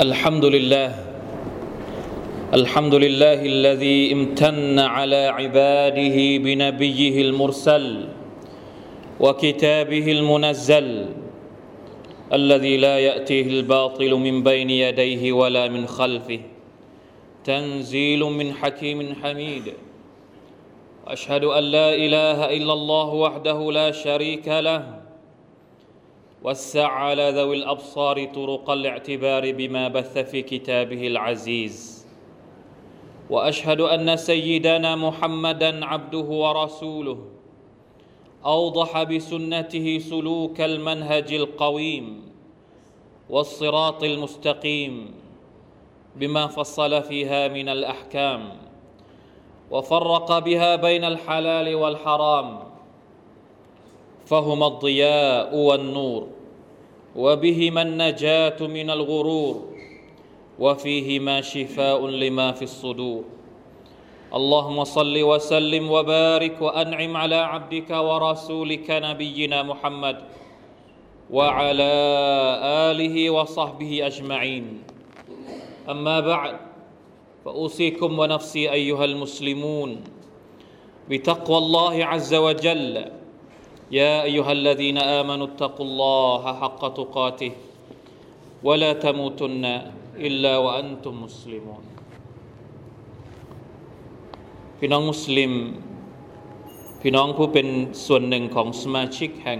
الحمد لله الحمد لله الذي امتن على عباده بنبيه المرسل وكتابه المنزل الذي لا يأتيه الباطل من بين يديه ولا من خلفه تنزيل من حكيم حميد. واشهد أن لا إله إلا الله وحده لا شريك له وسع على ذوي الأبصار طرق الاعتبار بما بث في كتابه العزيز. وأشهد أن سيدنا محمدا عبده ورسوله أوضح بسنته سلوك المنهج القويم والصراط المستقيم بما فصل فيها من الأحكام وفرق بها بين الحلال والحرام فهما الضياء والنور وبهما النجاة من الغرور وفيهما شفاء لما في الصدور. اللهم صل وسلم وبارك وأنعم على عبدك ورسولك نبينا محمد وعلى آله وصحبه أجمعين. أما بعد فأوصيكم ونفسي أيها المسلمون بتقوى الله عز وجل يا ايها الذين امنوا اتقوا الله حق تقاته ولا تموتن الا وانتم مسلمون พี่น้องมุสลิม พี่น้องผู้เป็นส่วนหนึ่งของสมาชิกแห่ง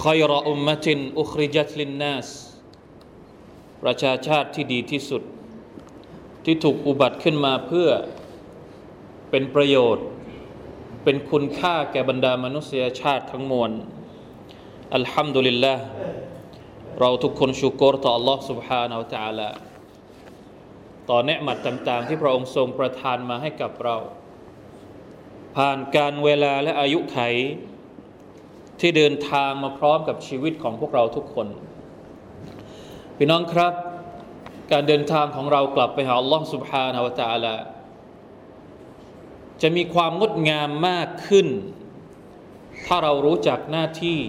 คอยรออุมมะตินอุคริจัตลินนัสประชาชาติที่ดีที่สุด ที่ถูกอุบัติขึ้นมาเพื่อเป็นประโยชน์ เป็นคุณค่าแก่บรรดามนุษยชาติทั้งมวลอัลฮัมดุลิลละเราทุกคนชูกรต่อ Allah سبحانه และ تعالى ต่อเนืหมัดต่างๆ ที่พระองค์ทรงประทานมาให้กับเรา ผ่านการเวลาและอายุไข ที่เดินทางมาพร้อมกับชีวิตของพวกเราทุกคน พี่น้องครับ การเดินทางของเรากลับไปหาอัลลอฮ์ سبحانه และ تعالى จะมีความงดงามมากขึ้น ถ้าเรารู้จักหน้าที่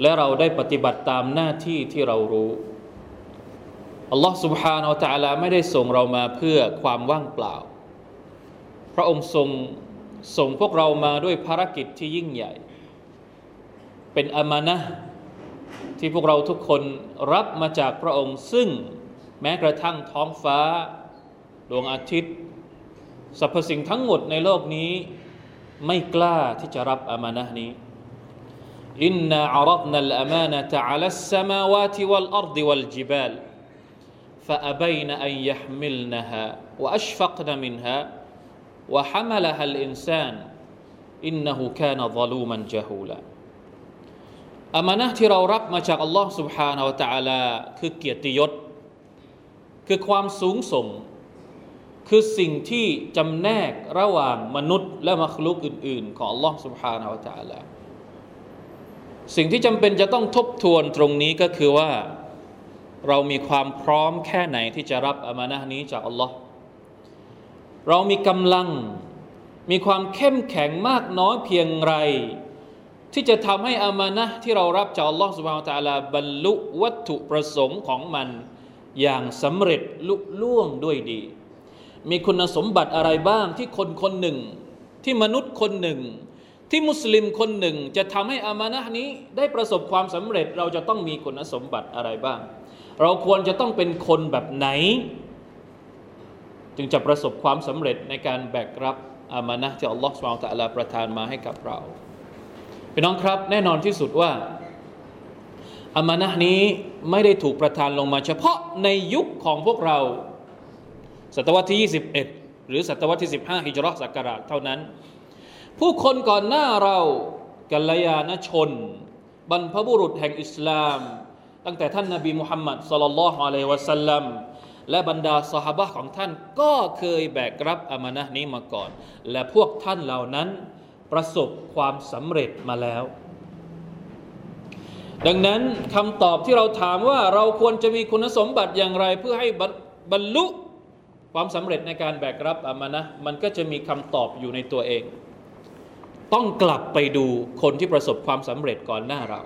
และเราได้ปฏิบัติตามหน้าที่ที่เรารู้อัลลอฮ์ سبحانه และ تعالى ไม่ได้ส่งเรามาเพื่อความว่างเปล่า พระองค์ทรงส่งพวกเรามาด้วยภารกิจที่ยิ่งใหญ่ เป็นอามานะที่พวกเราทุกคนรับมาจากพระองค์ ซึ่งแม้กระทั่งท้องฟ้า ดวงอาทิตย์ สรรพสิ่งทั้งหมดในโลกนี้ ไม่กล้าที่จะรับอามานะนี้อินนาอารัดนัลอามานะตะอัลสสมาวาติวัลอัรดิวัลจิบาล فأبين أن يحملنها وأشفقن منها وحملها الإنسان إنه كان ظلوما جهولا อามานะที่เรารับมาจากอัลลอฮ์ سبحانه และ تعالى คือเกียรติยศ คือความสูงส่ง คือสิ่งที่จำแนกระหว่างมนุษย์และมรคลุกอื่น ๆ ของอัลลอฮ์ سبحانه และ تعالى สิ่งที่จำเป็นจะต้องทบทวนตรงนี้ก็คือว่าเรามีความพร้อมแค่ไหนที่จะรับอามานะนี้จากอัลลอฮ์เรามีกำลัง มีความเข้มแข็งมากน้อยเพียงไร ที่จะทำให้อามานะที่เรารับจากอัลลอฮ์สุบฮานตะลาบรรลุวัตถุประสงค์ของมัน อย่างสำเร็จลุล่วงด้วยดี มีคุณสมบัติอะไรบ้างที่คนคนหนึ่ง ที่มนุษย์คนหนึ่ง ที่มุสลิมคนหนึ่ง จะทำให้อามานะนี้ได้ประสบความสำเร็จเราจะต้องมีคุณสมบัติอะไรบ้าง เราควรจะต้องเป็นคนแบบไหน จึงจะประสบความสำเร็จในการแบกรับอามานะที่อัลลอฮฺสุบานตะลาประทานมาให้กับเราพี่น้องครับ แน่นอนที่สุดว่าอามานะนี้ไม่ได้ถูกประทานลงมาเฉพาะในยุคของพวกเรา ศตวรรษที่ 21 หรือศตวรรษที่ 15 ฮิจรัชศักราชเท่านั้น ผู้คนก่อนหน้าเรากัลยาณชน บรรพบุรุษแห่งอิสลาม ตั้งแต่ท่านนาบีมุฮัมมัดสลลัลลอฮุอะลัยวะสัลลัมและบรรดาสหบะของท่านก็เคยแบกรับอามานะนี้มาก่อน และพวกท่านเหล่านั้นประสบความสำเร็จมาแล้ว ดังนั้นคำตอบที่เราถามว่าเราควรจะมีคุณสมบัติอย่างไรเพื่อให้บรรลุ ความสำเร็จในการแบกรับอามานะมันก็จะมีคำตอบอยู่ในตัวเอง ต้องกลับไปดูคนที่ประสบความสำเร็จก่อนหน้าเรา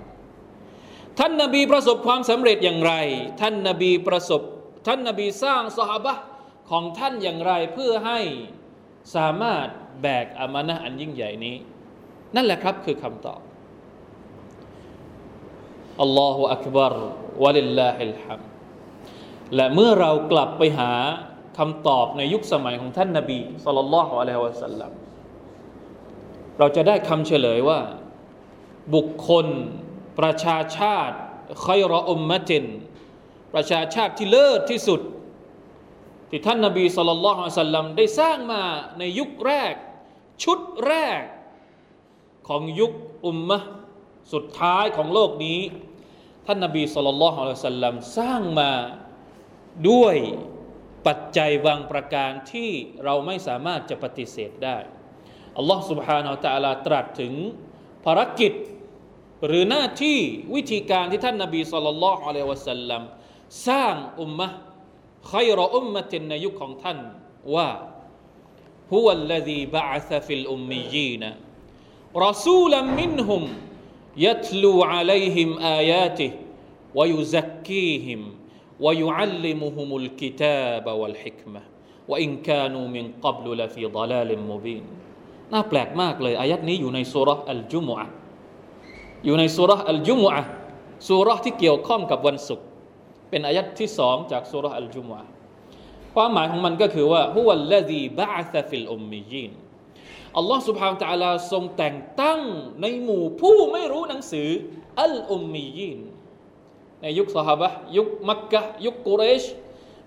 ท่านนาบีประสบความสำเร็จอย่างไร ท่านนาบีประสบ ท่านนาบีสร้างสหบะของท่านอย่างไรเพื่อให้สามารถแบกอามานะอันยิ่งใหญ่นี้ นั่นแหละครับคือคำตอบอัลลอฮฺอักบารวะลิลลาฮิลฮัมและเมื่อเรากลับไปหา คำตอบในยุคสมัยของท่านนาบีสุลต่านละฮ์อะลัยฮิวะสัลลัมเราจะได้คำเฉลยว่า บุคคล ประชาชาติคอยรออุมมะตินประชาชาติที่เลิศที่สุด ที่ท่านนาบีสุลต่านละฮ์สัลลัมได้สร้างมาในยุคแรก ชุดแรก ของยุคอุมมะสุดท้ายของโลกนี้ ท่านนาบีสุลต่านละฮ์สัลลัมสร้างมาด้วย ปัจจัยบางประการที่เราไม่สามารถจะปฏิเสธได้อัลลอฮ์ سبحانه และ تعالى ตรัสถึงภารกิจ หรือหน้าที่วิธีการที่ท่านนาบีสุลต่านละฮ์อะลัยวะสัลลัมสร้างอุมมะใครรออุมมะตินในยุคของท่านว่า هو الذي بعث في الأميين رسولا منهم يتلو عليهم آياته ويزكيهم ويعلمهم الكتاب والحكمة وإن كانوا من قبل لفي ضلال مبين น่าแปลกมากเลยอายัดนี้อยู่ในสุรอัลจุมอะอยู่ในสุรอัลจุมอะสุรที่เกี่ยวข้องกับวันศุกร์เป็นอายัดที่สองจากสุรอัลจุมอะความหมายของมันก็คือว่าฮุวัลลดีบะซฟิลอุมมียีนอัลลอฮ์ سبحانه และ تعالى ทรงแต่งตั้งในหมู่ผู้ไม่รู้หนังสืออัลอุมมียีน ในยุคสหบะยุคมักกะยุคกุเรช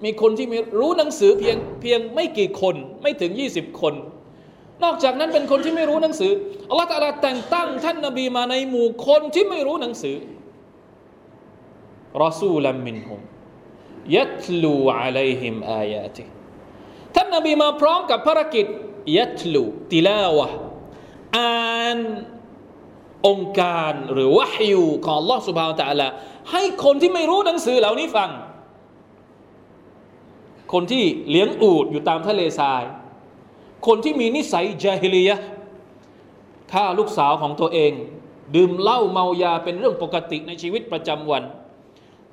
มีคนที่มีรู้หนังสือเพียงเพียงไม่กี่คนไม่ถึง 20 คน นอกจากนั้นเป็นคนที่ไม่รู้หนังสืออัลลอฮฺตาลาแต่งตั้งท่านนบีมาในหมู่คนที่ไม่รู้หนังสือรอซูลัมมินฮุมยัตลูอะลัยฮิมอายาติท่านนบีมาพร้อมกับภารกิจยัตลูติลาวะอ่านองค์การหรือวะฮยูของ Allah سبحانه และ تعالى ให้คนที่ไม่รู้หนังสือเหล่านี้ฟัง คนที่เลี้ยงอูดอยู่ตามทะเลทราย คนที่มีนิสัยจาฮิลียะฆ่าลูกสาวของตัวเอง ดื่มเหล้าเมายาเป็นเรื่องปกติในชีวิตประจำวัน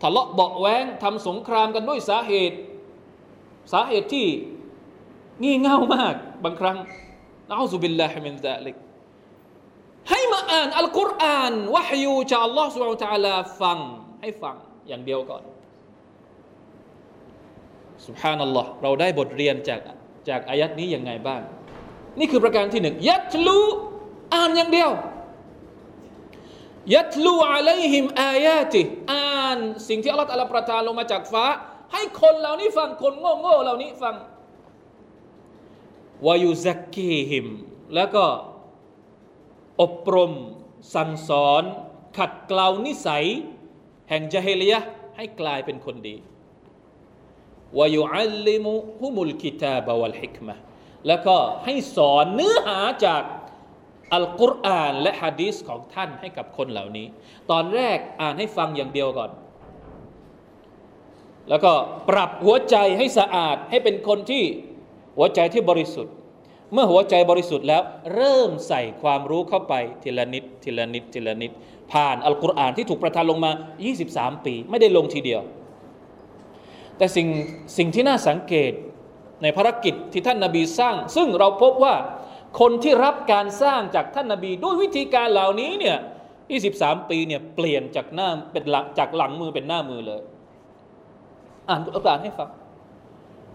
ทะเลาะเบาแวงทำสงครามกันด้วยสาเหตุ สาเหตุที่งี่เง่ามากบางครั้งنعوذ بالله من ذلك ให้มาอ่านอัลกุรอานวะฮยูจากอัลลอฮฺ سبحانه وتعالى ฟัง ให้ฟังอย่างเดียวก่อนسبحان اللهเราได้บทเรียนจากจากอายัตนี้ยังไงบ้าง นี่คือประการที่หนึ่งيتلو อ่านอย่างเดียว يتلو عليهم آياتهอ่านสิ่งที่อัลลอฮฺอัลประทานลงมาจากฟ้า ให้คนเหล่านี้ฟังคนโง่โง่เหล่านี้ฟังวายุซักกีฮิมแล้วก็ อบรม สั่งสอน ขัดเกลานิสัย แห่งจาเฮลียะให้กลายเป็นคนดีวายุอัลลิมุฮุมุลกิตาบวัลฮิกมะแล้วก็ให้สอนเนื้อหาจากอัลกุรอานและฮะดีษของท่านให้กับคนเหล่านี้ ตอนแรกอ่านให้ฟังอย่างเดียวก่อน แล้วก็ปรับหัวใจให้สะอาดให้เป็นคนที่หัวใจที่บริสุทธิ์ เมื่อหัวใจบริสุทธิ์แล้ว เริ่มใส่ความรู้เข้าไปทีละนิดทีละนิดทีละนิด ผ่านอัลกุรอานที่ถูกประทานลงมา 23 ปี ไม่ได้ลงทีเดียว แต่สิ่งสิ่งที่น่าสังเกตในภารกิจที่ท่านนาบีสร้าง ซึ่งเราพบว่าคนที่รับการสร้างจากท่านนาบีด้วยวิธีการเหล่านี้เนี่ย23 ปีเนี่ยเปลี่ยนจากหน้าเป็นหลังจากหลังมือเป็นหน้ามือเลย อ่านอัลกุรอานให้ฟัง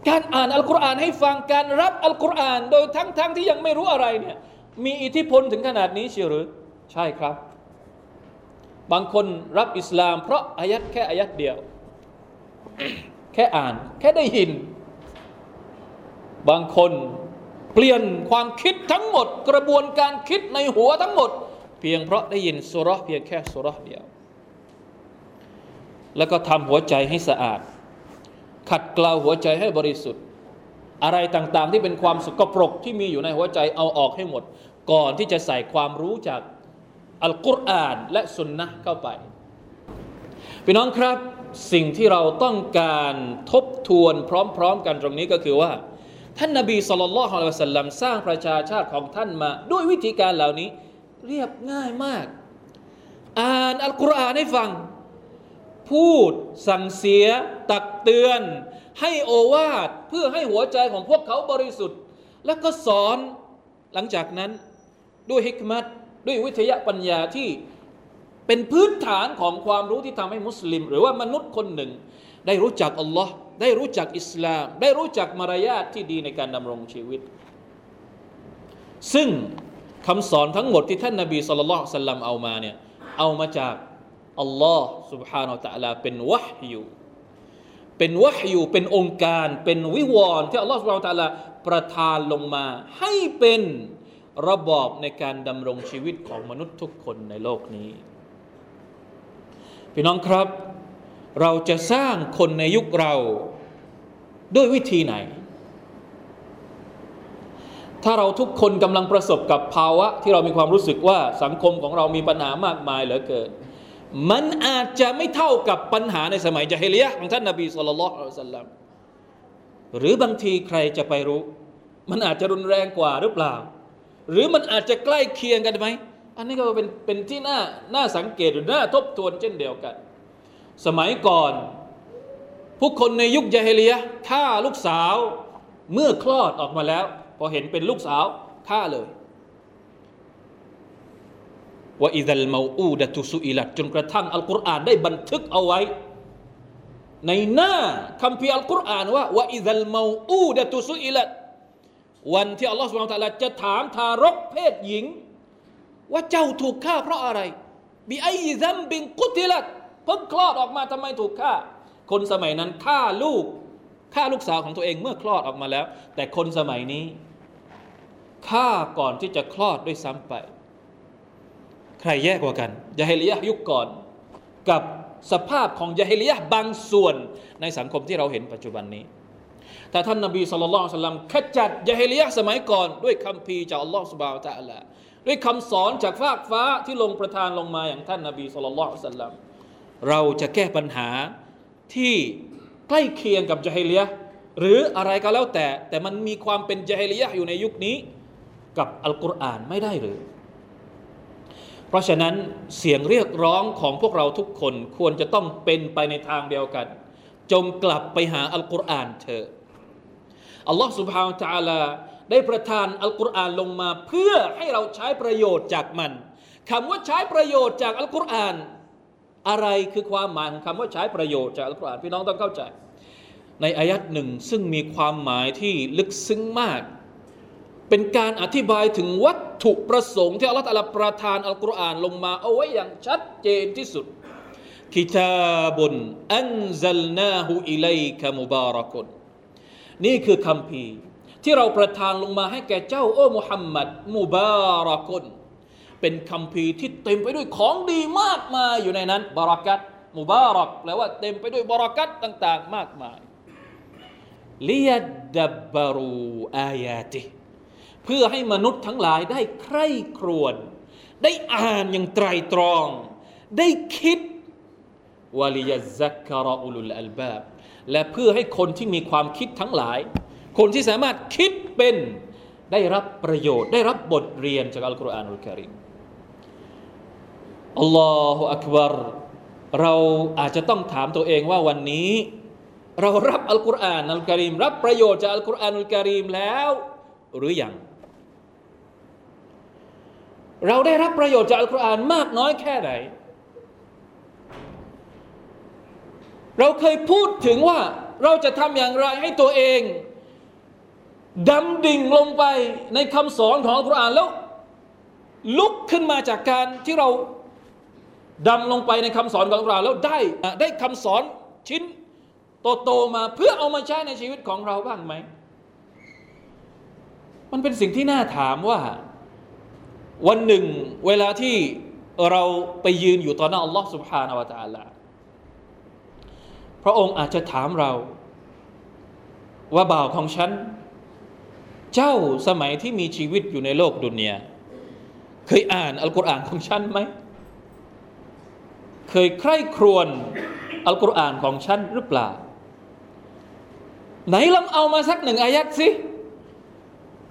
การอ่านอัลกุรอานให้ฟังการรับอัลกุรอาน โดยทั้งๆทที่ยังไม่รู้อะไรเนี่ยมีอิทธิพลถึงขนาดนี้เชียวหรือใช่ครับ บางคนรับอิสลาม เพราะอายัดแค่อายัดเดียว แค่อ่าน แค่ได้ยิน บางคนเปลี่ยนความคิดทั้งหมด กระบวนการคิดในหัวทั้งหมด เพียงเพราะได้ยินสุรเพียงแค่สุรเดียว แล้วก็ทำหัวใจให้สะอาด ขัดเกลาหัวใจให้บริสุทธิ์ อะไรต่างๆ ที่เป็นความสกปรกที่มีอยู่ในหัวใจเอาออกให้หมด ก่อนที่จะใส่ความรู้จากอัลกุรอานและสุนนะเข้าไปพี่น้องครับสิ่งที่เราต้องการทบทวนพร้อมๆ กันตรงนี้ก็คือว่า ท่านนาบีสุลต่านละฮ์อัลสลัมสร้างประชาชาติของท่านมา ด้วยวิธีการเหล่านี้เรียบง่ายมาก อ่านอัลกุรอานให้ฟัง พูดสั่งเสีย ตักเตือน ให้โอวาทเพื่อให้หัวใจของพวกเขาบริสุทธิ์ แล้วก็สอนหลังจากนั้นด้วยฮิกมัตด้วยวิทยาปัญญาที่เป็นพื้นฐานของความรู้ที่ทำให้มุสลิม หรือว่ามนุษย์คนหนึ่ง ได้รู้จักอัลลอฮ์ได้รู้จักอิสลาม ได้รู้จักมารยาทที่ดีในการดำรงชีวิต ซึ่งคำสอนทั้งหมดที่ท่านนาบีสุลต่านสัลลัมเอามาเนี่ยเอามาจากอัลลอฮ์ سبحانه และ تعالى เป็นวะฮยู เป็นวะฮยูเป็นองค์การ เป็นวิวรณ์ที่อัลลอฮฺสุบไบร์ตาลาประทานลงมา ให้เป็นระบอบในการดำรงชีวิตของมนุษย์ทุกคนในโลกนี้ พี่น้องครับ เราจะสร้างคนในยุคเราด้วยวิธีไหน ถ้าเราทุกคนกำลังประสบกับภาวะที่เรามีความรู้สึกว่าสังคมของเรามีปัญหามากมายเหลือเกิน มันอาจจะไม่เท่ากับปัญหาในสมัยจาฮิเลียของท่านนาบีสุลต่านสัลลัมหรือบางทีใครจะไปรู้ มันอาจจะรุนแรงกว่าหรือเปล่า หรือมันอาจจะใกล้เคียงกันไหมอันนี้ก็เป็นเป็นที่น่าน่าสังเกตหรือน่าทบทวนเช่นเดียวกัน สมัยก่อน ผู้คนในยุคยาฮิเลียฆ่าลูกสาวเมื่อคลอดออกมาแล้ว พอเห็นเป็นลูกสาวฆ่าเลย ว่าอิดัลมาอูดะตุสุอิลัดจนกระทั่งอัลกุรอานได้บันทึกเอาไว้ ในหน้าคัมภีร์อัลกุรอานว่าว่าอิดัลมาอูดะตุสุอิลัดวันที่อัลลอฮฺสุบไบร์ตะลาจะถามทารกเพศหญิง ว่าเจ้าถูกฆ่าเพราะอะไรบีไอซัมบิงกุติลัดเพิ่งคลอดออกมาทำไมถูกฆ่า คนสมัยนั้นฆ่าลูกฆ่าลูกสาวของตัวเองเมื่อคลอดออกมาแล้ว แต่คนสมัยนี้ฆ่าก่อนที่จะคลอดด้วยซ้ำไป ใครแย่กว่ากันยาฮิลียะยุคก่อน กับสภาพของยาฮิลียะบางส่วนในสังคมที่เราเห็นปัจจุบันนี้ แต่ท่านนบีสุลต่านสัลลัมขจัดยาฮิลียะสมัยก่อน ด้วยคำพีจากอัลลอฮฺสุบฮฺตะอัลาด้วยคำสอนจากฟากฟ้าที่ลงประทานลงมาอย่างท่านนบีสุลต่านสัลลัมเราจะแก้ปัญหาที่ใกล้เคียงกับจาฮิลียะหรืออะไรก็แล้วแต่ แต่มันมีความเป็นจาฮิลียะอยู่ในยุคนี้ กับอัลกุรอานไม่ได้หรือ เพราะฉะนั้นเสียงเรียกร้องของพวกเราทุกคนควรจะต้องเป็นไปในทางเดียวกัน จงกลับไปหาอัลกุรอานเถอะอัลลอฮ์สุบฮาวตะอาลาได้ประทานอัลกุรอานลงมา เพื่อให้เราใช้ประโยชน์จากมันคำว่าใช้ประโยชน์จากอัลกุรอาน อะไรคือความหมายของคำว่าใช้ประโยชน์จากอัลกุรอานพี่น้องต้องเข้าใจ ในอายัดหนึ่งซึ่งมีความหมายที่ลึกซึ้งมาก เป็นการอธิบายถึงวัตถุประสงค์ที่อัลลอฮฺประทานอัลกุรอานลงมาเอาไว้อย่างชัดเจนที่สุดกิตาบุนอันซัลนาหูอิเลกะมุบารักุนนี่คือคำพีที่เราประทานลงมาให้แก่เจ้าโอ้มุฮัมมัดมุบารักุนเป็นคำพีที่เต็มไปด้วยของดีมากมายอยู่ในนั้นบารักัตมุบารักแปลว่าเต็มไปด้วยบารักัตต่าง ๆ มากมายลียดับบารูอายาติ เพื่อให้มนุษย์ทั้งหลายได้ใคร่ครวญได้อ่านอย่างไตรตรอง ได้คิดวาลิยซักกะรอุลุลอัลบาบและเพื่อให้คนที่มีความคิดทั้งหลาย คนที่สามารถคิดเป็นได้รับประโยชน์ ได้รับบทเรียนจากอัลกุรอานอุลกิริมอัลลอฮฺอักบารเราอาจจะต้องถามตัวเองว่าวันนี้ เรารับอัลกุรอานอัลกิริมรับประโยชน์จากอัลกุรอานอัลกิริมแล้ว หรือยัง เราได้รับประโยชน์จากอัลกุรอานมากน้อยแค่ไหน เราเคยพูดถึงว่าเราจะทำอย่างไรให้ตัวเองดำดิ่งลงไปในคำสอนของอัลกุรอานแล้ว ลุกขึ้นมาจากการที่เราดำลงไปในคำสอนของอัลกุรอานแล้วได้ได้คำสอนชิ้นโตๆมาเพื่อเอามาใช้ในชีวิตของเราบ้างไหม มันเป็นสิ่งที่น่าถามว่า วันหนึ่งเวลาที่เราไปยืนอยู่ต่อหน้าอัลลอฮ์ سبحانه และ تعالى พระองค์อาจจะถามเรา ว่าบ่าวของฉัน เจ้าสมัยที่มีชีวิตอยู่ในโลกดุนเนียเคยอ่านอัลกุรอานของฉันไหม เคยใคร่ครวญอัลกุรอานของฉันหรือเปล่า ไหนลองเอามาสักหนึ่งอายัดสิ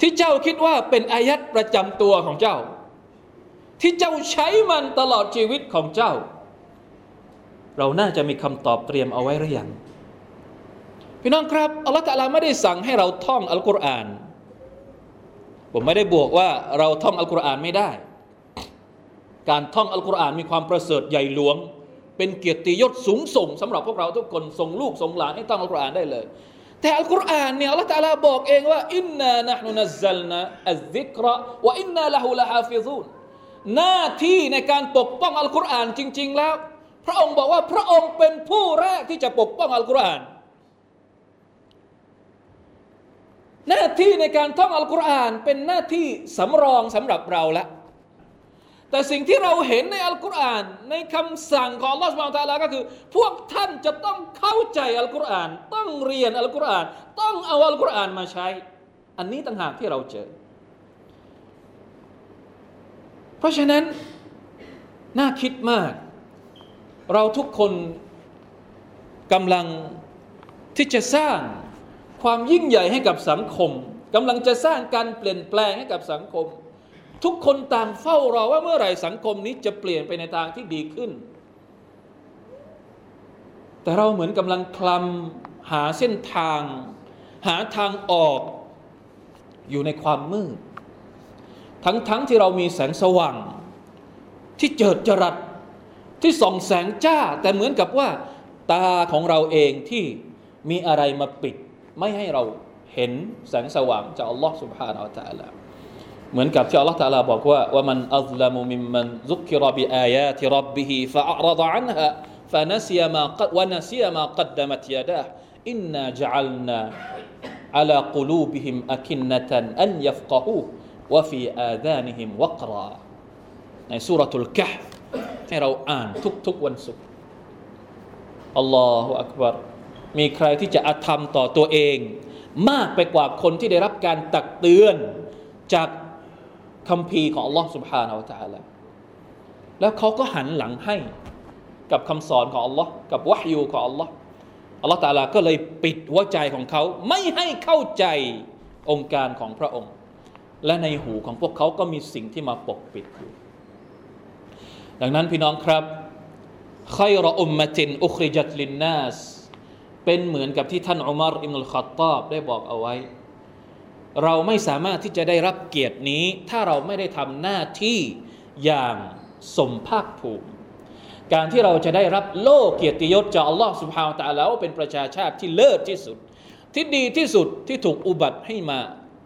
ที่เจ้าคิดว่าเป็นอายัดประจำตัวของเจ้า ที่เจ้าใช้มันตลอดชีวิตของเจ้า เราน่าจะมีคำตอบเตรียมเอาไว้หรือยังพี่น้องครับอัลลอฮฺ تعالى ไม่ได้สั่งให้เราท่องอัลกุรอาน ผมไม่ได้บอกว่าเราท่องอัลกุรอานไม่ได้ การท่องอัลกุรอานมีความประเสริฐใหญ่หลวง เป็นเกียรติยศสูงส่งสำหรับพวกเราทุกคนส่งลูกส่งหลานให้ท่องอัลกุรอานได้เลย แต่อัลกุรอานเนี่ยอัลลอฮฺ تعالى บอกเองว่า إنا نحن نزلنا الذكر وإنا له لحافظون หน้าที่ในการปกป้องอัลกุรอานจริง ๆ แล้ว พระองค์บอกว่าพระองค์เป็นผู้แรกที่จะปกป้องอัลกุรอาน หน้าที่ในการท่องอัลกุรอานเป็นหน้าที่สำรองสำหรับเราละ แต่สิ่งที่เราเห็นในอัลกุรอานในคำสั่งของลอสมาตาลาก็คือ พวกท่านจะต้องเข้าใจอัลกุรอาน ต้องเรียนอัลกุรอาน ต้องเอาอัลกุรอานมาใช้ อันนี้ต่างหากที่เราเจอ เพราะฉะนั้นน่าคิดมาก เราทุกคนกำลังที่จะสร้างความยิ่งใหญ่ให้กับสังคมกำลังจะสร้างการเปลี่ยนแปลงให้กับสังคม ทุกคนต่างเฝ้ารอว่าเมื่อไหร่สังคมนี้จะเปลี่ยนไปในทางที่ดีขึ้น แต่เราเหมือนกำลังคลำหาเส้นทาง หาทางออกอยู่ในความมืดทั้งๆทที่เรามีแสงสว่าง ที่เจิดจรัสที่ส่องแสงจ้า แต่เหมือนกับว่า ตาของเราเองที่มีอะไรมาปิดไม่ให้เราเห็นแสงสว่างจากอัลลอฮ์ سبحانه และ تعالى หมือนกับที่อัลลอฮฺตาลาบอกว่าว่ามันอัลลมุมิมันซุกิรบิอายาติรับบิฮิฟะอัรดะอันฮะฟะนัซียมาวะนัซียมากัดดมัตยาดะإنا جعلنا على قلوبهم أكنة أن يفقهوه وفي آذانهم وقرا ใน سورة الكهف ที่เราอ่านทุกๆวันศุกร์الله أكبر มีใครที่จะอาธรรมต่อตัวเอง มากไปกว่าคนที่ได้รับการตักเตือนจาก คำพีของ Allah سبحانه และ تعالى แล้วเขาก็หันหลังให้กับคำสอนของ Allah กับวะฮยูของ Allah อัลลอฮฺตาลาก็เลยปิดหัวใจของเขา ไม่ให้เข้าใจองค์การของพระองค์ และในหูของพวกเขาก็มีสิ่งที่มาปกปิดอยู่ดังนั้นพี่น้องครับใครรอุมมะตินอุคริจัตลินนัสเป็นเหมือนกับที่ท่านอุมารอิมรุลขัตตอบได้บอกเอาไว้ เราไม่สามารถที่จะได้รับเกียรตินี้ ถ้าเราไม่ได้ทำหน้าที่อย่างสมภาคภูมิ การที่เราจะได้รับโล่เกียรติยศจากอัลลอฮ์สุบฮาวตะแล้วเป็นประชาชาติที่เลิศที่สุด ที่ดีที่สุดที่ถูกอุบัติให้มา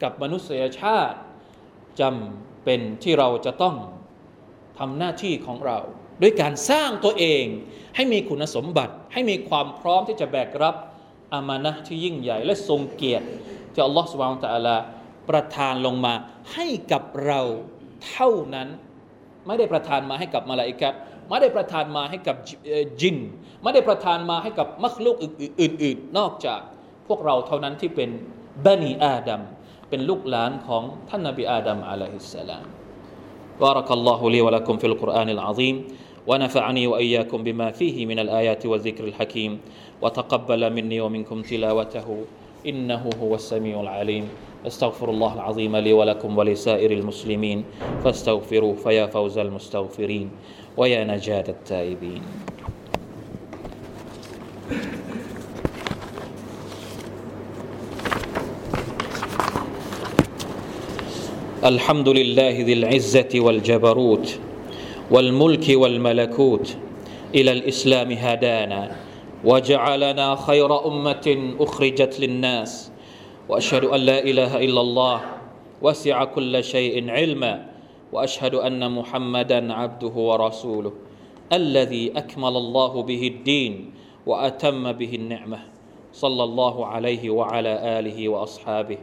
กับมนุษยชาติจำเป็นที่เราจะต้องทำหน้าที่ของเรา ด้วยการสร้างตัวเองให้มีคุณสมบัติให้มีความพร้อมที่จะแบกรับ อามานะที่ยิ่งใหญ่ และทรงเกียรติที่อัลลอฮฺสุบานตะอัลาประทานลงมาให้กับเราเท่านั้น ไม่ได้ประทานมาให้กับมาลาอิกัดไม่ได้ประทานมาให้กับจินไม่ได้ประทานมาให้กับมัคลุกอื่นๆ นอกจากพวกเราเท่านั้นที่เป็นบันีอาดัมเป็นลูกหลานของท่านนบีอาดัมอะลัยฮิสสลาม بارك الله لي ولكم في القرآن العظيم ونفعني وإياكم بما فيه من الآيات والذكر الحكيم. وتقبل مني ومنكم تلاوته. إنه هو السميع العليم. أستغفر الله العظيم لي ولكم ولسائر المسلمين. فاستغفروه فيا فوز المستغفرين. ويا نجاة التائبين. الحمد لله ذي العزة والجبروت. والملك والملكوت إلى الإسلام هدانا وجعلنا خير أمة أخرجت للناس. وأشهد أن لا إله إلا الله وسع كل شيء علما. وأشهد أن محمدا عبده ورسوله الذي أكمل الله به الدين وأتم به النعمة. صلى الله عليه وعلى آله وأصحابه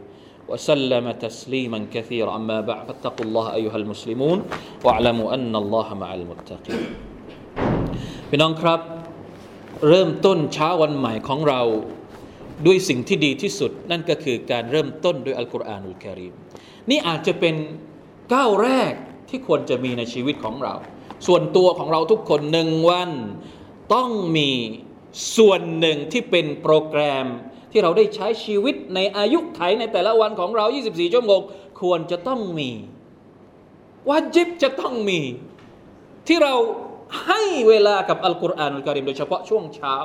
وسلم تسليما كثيرا أما بعد فاتقوا الله أيها المسلمون واعلموا أن الله مع المتقين พี่น้องครับ เริ่มต้นเช้าวันใหม่ของเรา ด้วยสิ่งที่ดีที่สุด นั่นก็คือการเริ่มต้นด้วยอัลกุรอานุลกิริมนี่อาจจะเป็นก้าวแรกที่ควรจะมีในชีวิตของเรา ส่วนตัวของเราทุกคนหนึ่งวัน ต้องมีส่วนหนึ่งที่เป็นโปรแกรม ที่เราได้ใช้ชีวิตในอายุไขในแต่ละวันของเรา 24 ชั่วโมงควรจะต้องมีวาจิบจะต้องมี ที่เราให้เวลากับอัลกุรอานอัลกิริมโดยเฉพาะช่วงเช้า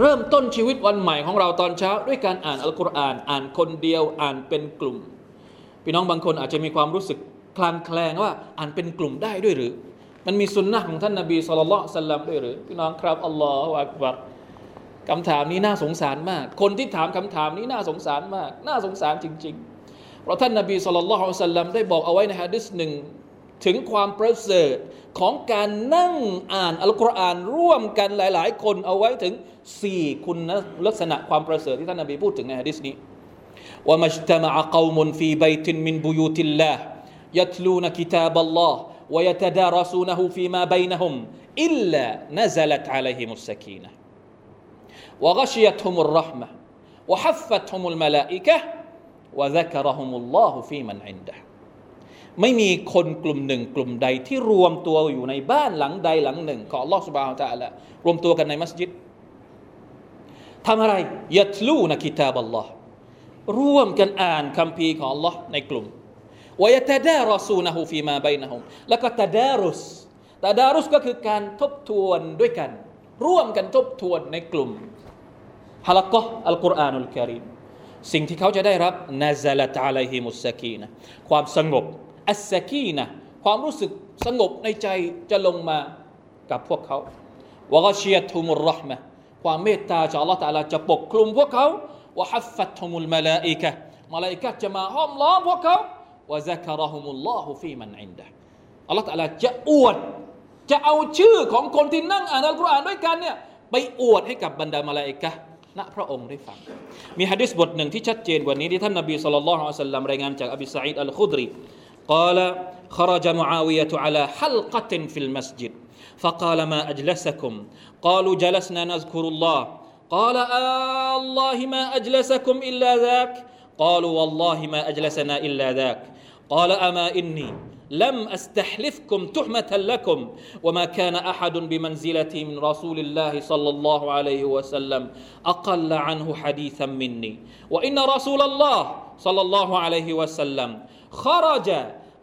เริ่มต้นชีวิตวันใหม่ของเราตอนเช้า ด้วยการอ่านอัลกุรอาน อ่านคนเดียวอ่านเป็นกลุ่ม พี่น้องบางคนอาจจะมีความรู้สึกคลางแคลงว่าอ่านเป็นกลุ่มได้ด้วยหรือ มันมีสุนนะของท่านนาบีสุลต่านสัลลัมด้วยหรือพี่น้องครับอัลลอฮฺอักบัร คำถามนี้น่าสงสารมาก คนที่ถามคำถามนี้น่าสงสารมาก น่าสงสารจริง ๆ เพราะท่านนาบีสุลต่านสัลลัมได้บอกเอาไว้ในฮะดิษหนึ่งถึงความประเสริฐของการนั่งอ่านอัลกุรอานร่วมกันหลาย ๆ คนเอาไว้ถึงสี่คุณลักษณะความประเสริฐที่ท่านนาบีพูดถึงในฮะดิษนี้ว่ามัจตมะกอมุนฟีบัยตินมินบุยุติลลาห์ يتلون كتاب الله ويتدارسونه فيما بينهم إلا نزلت عليهم السكينة วะกชียตุมุลรหมะวะฮัฟฟะตุมุลมาลาอิกะวะซักรหุมุลลไม่มีคนกลุ่มหนึ่งกลุ่มใดที่รวมตัวอยู่ในบ้านหลังใดหลังหนึ่ง ของอัลอฮฺสบาฮฺตาละรวมตัวกันในมัสยิดทำอะไรยัตลูนะคิตาบัลลอฮ์ร่วมกันอ่านคำพีของ Allah ในกลุ่มวยตาดารอซูนะฮูฟีมาไบนะฮุมแล้วก็ตาดารุสตาดารุสก็คือการทบทวนด้วยกัน ร่วมกันทบทวนในกลุ่ม ฮะลักะอัลกุรอานุลกิริมสิ่งที่เขาจะได้รับนาซาลตอะลัยฮิมุสกีนะความสงบอัสซากีนะความรู้สึกสงบในใจจะลงมากับพวกเขาวะกชียตุมุรห์มะความเมตตาจากอัลลอฮฺตะลาจะปกคลุมพวกเขาวะฮัฟฟัตฮุมุลมาลาอิกะมาลาอิกะจะมาห้อมล้อมพวกเขาวะซักรฮุมุลลอฮุฟีมันอินดะอัลลอฮฺตะลาจะอวด จะเอาชื่อของคนที่นั่งอ่านอัลกุรอานด้วยกันเนี่ยไปอวดให้กับบรรดามาลาอิกะ ณพระองค์ได้ฟัง มีฮะดิษบทหนึ่งที่ชัดเจนกว่านี้ที่ท่านนบีสุลต่านละฮ์สัลลัมรายงานจากอบิสัยดอัลคุดรี قال خرج معاوية على حلقة في المسجد فقال ما أجلسكم قالوا جلسنا نذكر الله قال آه الله ما أجلسكم إلا ذاك قالوا والله ما أجلسنا إلا ذاك قال أما إني لم أستحلفكم تحمة لكم وما كان أحد بمنزلتي من رسول الله صلى الله عليه وسلم أقل عنه حديثا مني. وإن رسول الله صلى الله عليه وسلم خرج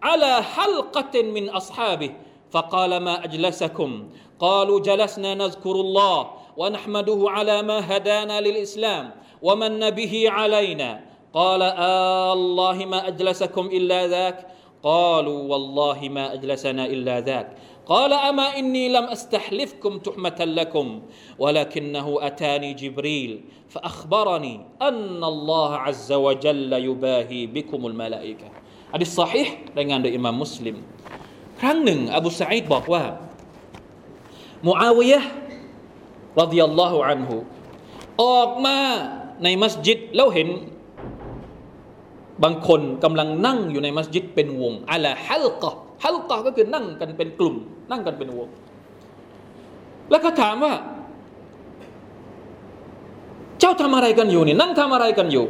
على حلقة من أصحابه فقال ما أجلسكم؟ قالوا جلسنا نذكر الله ونحمده على ما هدانا للإسلام ومن به علينا. قال آه الله ما أجلسكم إلا ذاك. قالوا والله ما أجلسنا إلا ذاك قال أما إني لم أستحلفكم تحمة لكم ولكنه أتاني جبريل فأخبرني أن الله عز وجل يباهي بكم الملائكة อันนี้ส صحيح รายงานโดยอิมามมุสลิมครั้งหนึ่งอบูสัยดบอกว่ามูอาวิยะรดิยัลลอฮุอันฮุออกมาในมัสยิดแล้วเห็น บางคนกำลังนั่งอยู่ในมัสยิดเป็นวงอะละฮัลกอฮัลกอก็คือนั่งกันเป็นกลุ่ม นั่งกันเป็นวง แล้วก็ถามว่า เจ้าทำอะไรกันอยู่นี่นั่งทำอะไรกันอยู่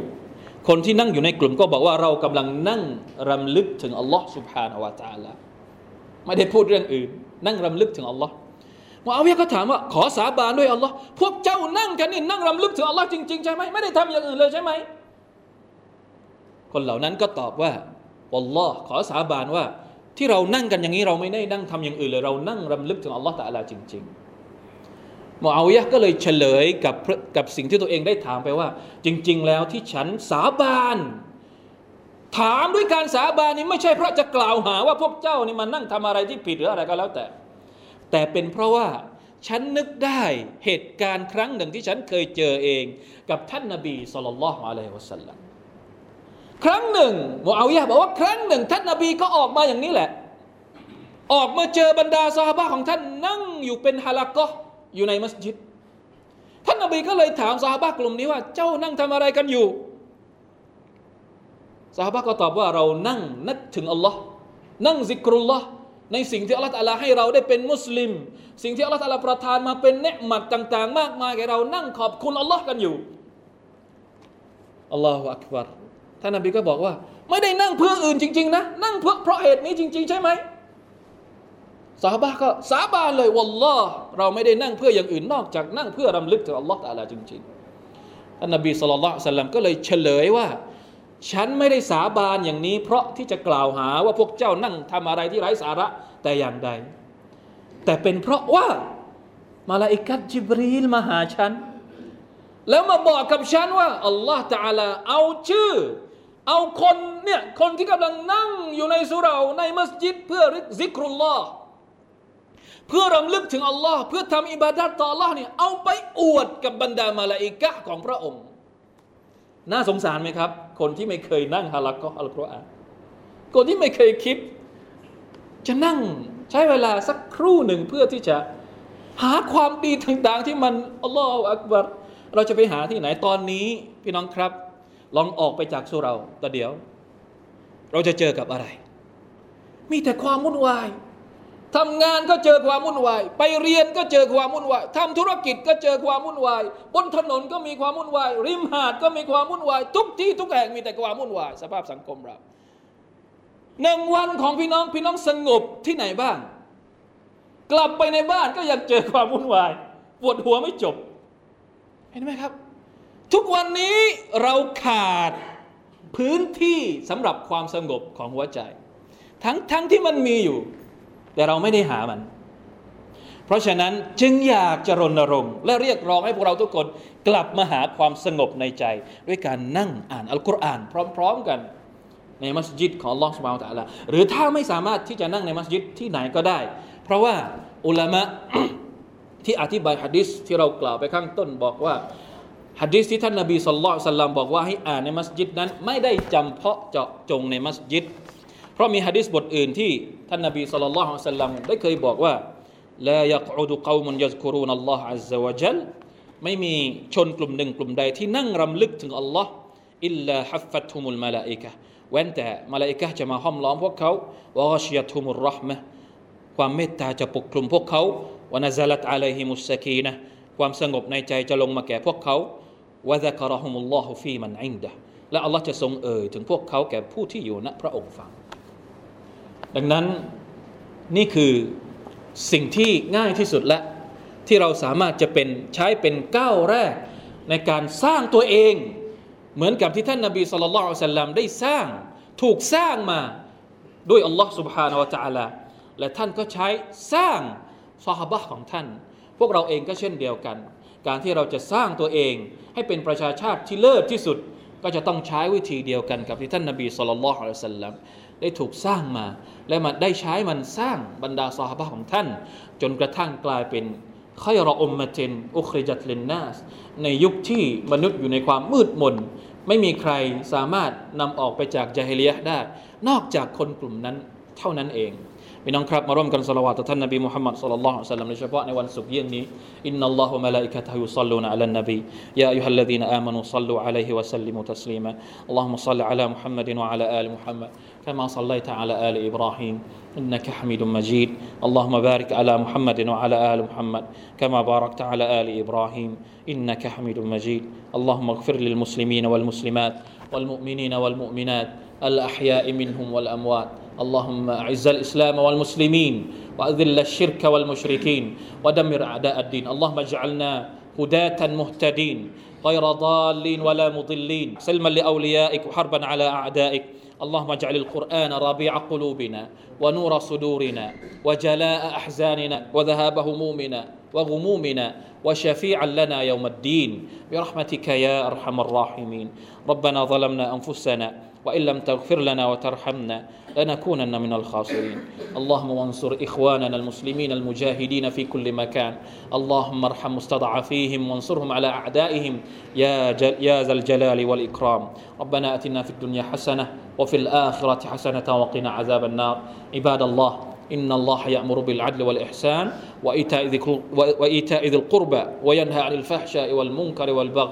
คนที่นั่งอยู่ในกลุ่มก็บอกว่าเรากำลังนั่งรำลึกถึงอัลลอฮ์สุบฮานาวะตาละไม่ได้พูดเรื่องอื่น นั่งรำลึกถึงอัลลอฮ์มาอาวียก็ถามว่าขอสาบานด้วยอัลลอฮ์พวกเจ้านั่งกันนี่นั่งรำลึกถึงอัลลอฮ์จริงๆใช่ไหมไม่ได้ทำอย่างอื่นเลยใช่ไหม คนเหล่านั้นก็ตอบว่าอัลลอฮ์ขอสาบานว่า ที่เรานั่งกันอย่างนี้เราไม่ได้นั่งทำอย่างอื่นเลย เรานั่งรำลึกถึงอัลลอฮ์ตะลาจริงๆมอาวิยะก็เลยเฉลยกับกับสิ่งที่ตัวเองได้ถามไปว่า จริง ๆ แล้วที่ฉันสาบาน ถามด้วยการสาบานนี้ไม่ใช่เพราะจะกล่าวหาว่าพวกเจ้านี่มานั่งทำอะไรที่ผิดหรืออะไรก็แล้วแต่ แต่เป็นเพราะว่าฉันนึกได้เหตุการณ์ครั้งหนึ่งที่ฉันเคยเจอเอง กับท่านนบีสุลต่านละฮ์อะลัยฮิวะสัลลัม ครั้งหนึ่งมูอาวิยะบอกว่าครั้งหนึ่ง ท่านนบีก็ออกมาอย่างนี้แหละ ออกมาเจอบรรดาซาฮาบะของท่านนั่งอยู่เป็นฮาลักก็อยู่ในมัสยิด ท่านนบีก็เลยถามซาฮาบะกลุ่มนี้ว่า เจ้านั่งทำอะไรกันอยู่ซาฮาบะก็ตอบว่าเรานั่งนึกถึงอัลลอฮ์นั่งซิกรุลลอฮ์ในสิ่งที่อัลลอฮ์ตะลาให้เราได้เป็นมุสลิม สิ่งที่อัลลอฮ์ตะลาประทานมาเป็นเนืหมัดต่าง ๆ มากมายแก่เรานั่งขอบคุณอัลลอฮ์กันอยู่อัลลอฮฺอักบาร ท่านนบีก็บอกว่า ไม่ได้นั่งเพื่ออื่นจริง ๆ นะ นั่งเพื่อเพราะเหตุนี้จริง ๆ ใช่ไหมสาบาก็สาบานเลยวัลลอฮ์เราไม่ได้นั่งเพื่ออย่างอื่นนอกจากนั่งเพื่อรำลึกถึงอัลลอฮ์ตาลาจริงๆท่านนบีสุลต่านสัลลัมก็เลยเฉลยว่า ฉันไม่ได้สาบานอย่างนี้ เพราะที่จะกล่าวหาว่าพวกเจ้านั่งทำอะไรที่ไร้สาระแต่อย่างใด แต่เป็นเพราะว่ามาลาอิกัดจิบรีลมาหาฉัน แล้วมาบอกกับฉันว่าอัลลอฮ์ตาลาเอาชื่อ เอาคนเนี่ยคนที่กำลังนั่งอยู่ในสุราในมัสยิด เพื่อริกรุลลอฮ์เพื่อรำลึกถึงอัลลอฮ์เพื่อทำอิบาดัตต่ออัลลอฮ์เนี่ยเอาไปอวดกับบรรดามาลาอิกะของพระองค์ น่าสงสารไหมครับ คนที่ไม่เคยนั่งฮาลักก็อัลกุรอานคนที่ไม่เคยคิด จะนั่งใช้เวลาสักครู่หนึ่งเพื่อที่จะหาความดีต่างๆ ที่มันอัลลอฮฺอักบารเราจะไปหาที่ไหนตอนนี้พี่น้องครับ ลองออกไปจากสุเราแต่เดี๋ยว เราจะเจอกับอะไร มีแต่ความวุ่นวายทำงานก็เจอความวุ่นวาย ไปเรียนก็เจอความวุ่นวายทำธุรกิจก็เจอความวุ่นวาย บนถนนก็มีความวุ่นวาย ริมหาดก็มีความวุ่นวาย ทุกที่ทุกแห่งมีแต่ความวุ่นวาย สภาพสังคมเราหนึ่งวันของพี่น้องพี่น้องสงบที่ไหนบ้าง กลับไปในบ้านก็ยังเจอความวุ่นวาย ปวดหัวไม่จบ เห็นไหมครับ ทุกวันนี้เราขาดพื้นที่สำหรับความสงบของหัวใจ ทั้งทั้งที่มันมีอยู่ แต่เราไม่ได้หามัน เพราะฉะนั้นจึงอยากจะรณรงค์และเรียกร้องให้พวกเราทุกคนกลับมาหาความสงบในใจ ด้วยการนั่งอ่านอัลกุรอาน พร้อม ๆกันในมัสยิดของลอสมาตะละหรือถ้าไม่สามารถที่จะนั่งในมัสยิดที่ไหนก็ได้ เพราะว่าอุลามะที่อธิบายฮะดิษที่เรากล่าวไปข้างต้นบอกว่า ฮะดิษที่ท่านนบีสุลต่านบอกว่าให้อ่านในมัสยิดนั้น ไม่ได้จำเพาะเจาะจงในมัสยิด เพราะมีฮะดิษบทอื่นที่ท่านนบีสุลต่านสัลลัมได้เคยบอกว่าลายักอุดุกาวมุนยัซกุรูนัลลอฮ์อัลลอฮฺวะจัลไม่มีชนกลุ่มหนึ่งกลุ่มใดที่นั่งรำลึกถึงอัลลอฮ์อิลลาฮัฟฟัตฮุมุลมาลาอิกะเว้นแต่มาลาอิกะจะมาห้อมล้อมพวกเขาวะกชียตุมุรรห์มะความเมตตาจะปกคลุมพวกเขาวะนซาลัตอะลัยฮิมุสกีนะความสงบในใจจะลงมาแก่พวกเขา วะซะกะรหุมุลลอฮุฟีมันอินดะและอัลลอฮ์จะทรงเอ่ยถึงพวกเขาแก่ผู้ที่อยู่ณพระองค์ฟังดังนั้นนี่คือสิ่งที่ง่ายที่สุดและที่เราสามารถจะเป็นใช้เป็นก้าวแรกในการสร้างตัวเอง เหมือนกับที่ท่านนาบีสุลต่านสัลลัมได้สร้างถูกสร้างมาด้วยอัลลอฮ์ سبحانه และ تعالى และท่านก็ใช้สร้างซอฮาบะของท่าน พวกเราเองก็เช่นเดียวกัน การที่เราจะสร้างตัวเอง ให้เป็นประชาชาติที่เลิศที่สุด ก็จะต้องใช้วิธีเดียวกันกับที่ท่านนาบีสุลต่านสัลลัมได้ถูกสร้างมา และมันได้ใช้มันสร้างบรรดาสหบะของท่าน จนกระทั่งกลายเป็นخير أمة أخرجت للناس ในยุคที่มนุษย์อยู่ในความมืดมน ไม่มีใครสามารถนำออกไปจากجاهلية ได้ นอกจากคนกลุ่มนั้นเท่านั้นเอง พี่น้องครับมาร่วมกันสละวาตต่อท่านนบีมุฮัมมัดสุลลัลลอฮุอะลัยฮิวะสัลลัมโดยเฉพาะในวันศุกร์เย็นนี้อินนัลลอฮฺมะลาอิกะตะฮุซัลลูนอะลันนบียาอัยยุฮัลลดีนอามานูซัลลูอะลัยฮิวะสัลลิมุตัสลีมาอัลลอฮุมะซัลลิอะลามุฮัมมัดวะอะลาอาลมุฮัมมัด كما صليت على آل إبراهيم إنك حميد مجيد اللهم بارك على محمد وعلى آل محمد كما باركت على آل إبراهيم إنك حميد مجيد اللهم اغفر للمسلمين والمسلمات والمؤمنين والمؤمنات الأحياء منهم والأموات اللهم أعز الإسلام والمسلمين وأذل الشرك والمشركين ودمر أعداء الدين. اللهم اجعلنا هداة مهتدين غير ضالين ولا مضلين. سلما لأوليائك وحربا على أعدائك. اللهم اجعل القرآن ربيع قلوبنا ونور صدورنا وجلاء أحزاننا وذهاب همومنا وغمومنا وشفيعا لنا يوم الدين. برحمتك يا أرحم الراحمين. ربنا ظلمنا أنفسنا وإن لم تغفر لنا وترحمنا لنكونن من الخاسرين. اللهم وانصر إخواننا المسلمين المجاهدين في كل مكان. اللهم ارحم مستضعفيهم وانصرهم على أعدائهم. يا, جل يا ذا الجلال والإكرام. ربنا أتنا في الدنيا حسنة وفي الآخرة حسنة وقنا عذاب النار. عباد الله إن الله يأمر بالعدل والإحسان وإيتاء ذي القربى وينهى عن الفحشاء والمنكر والبغي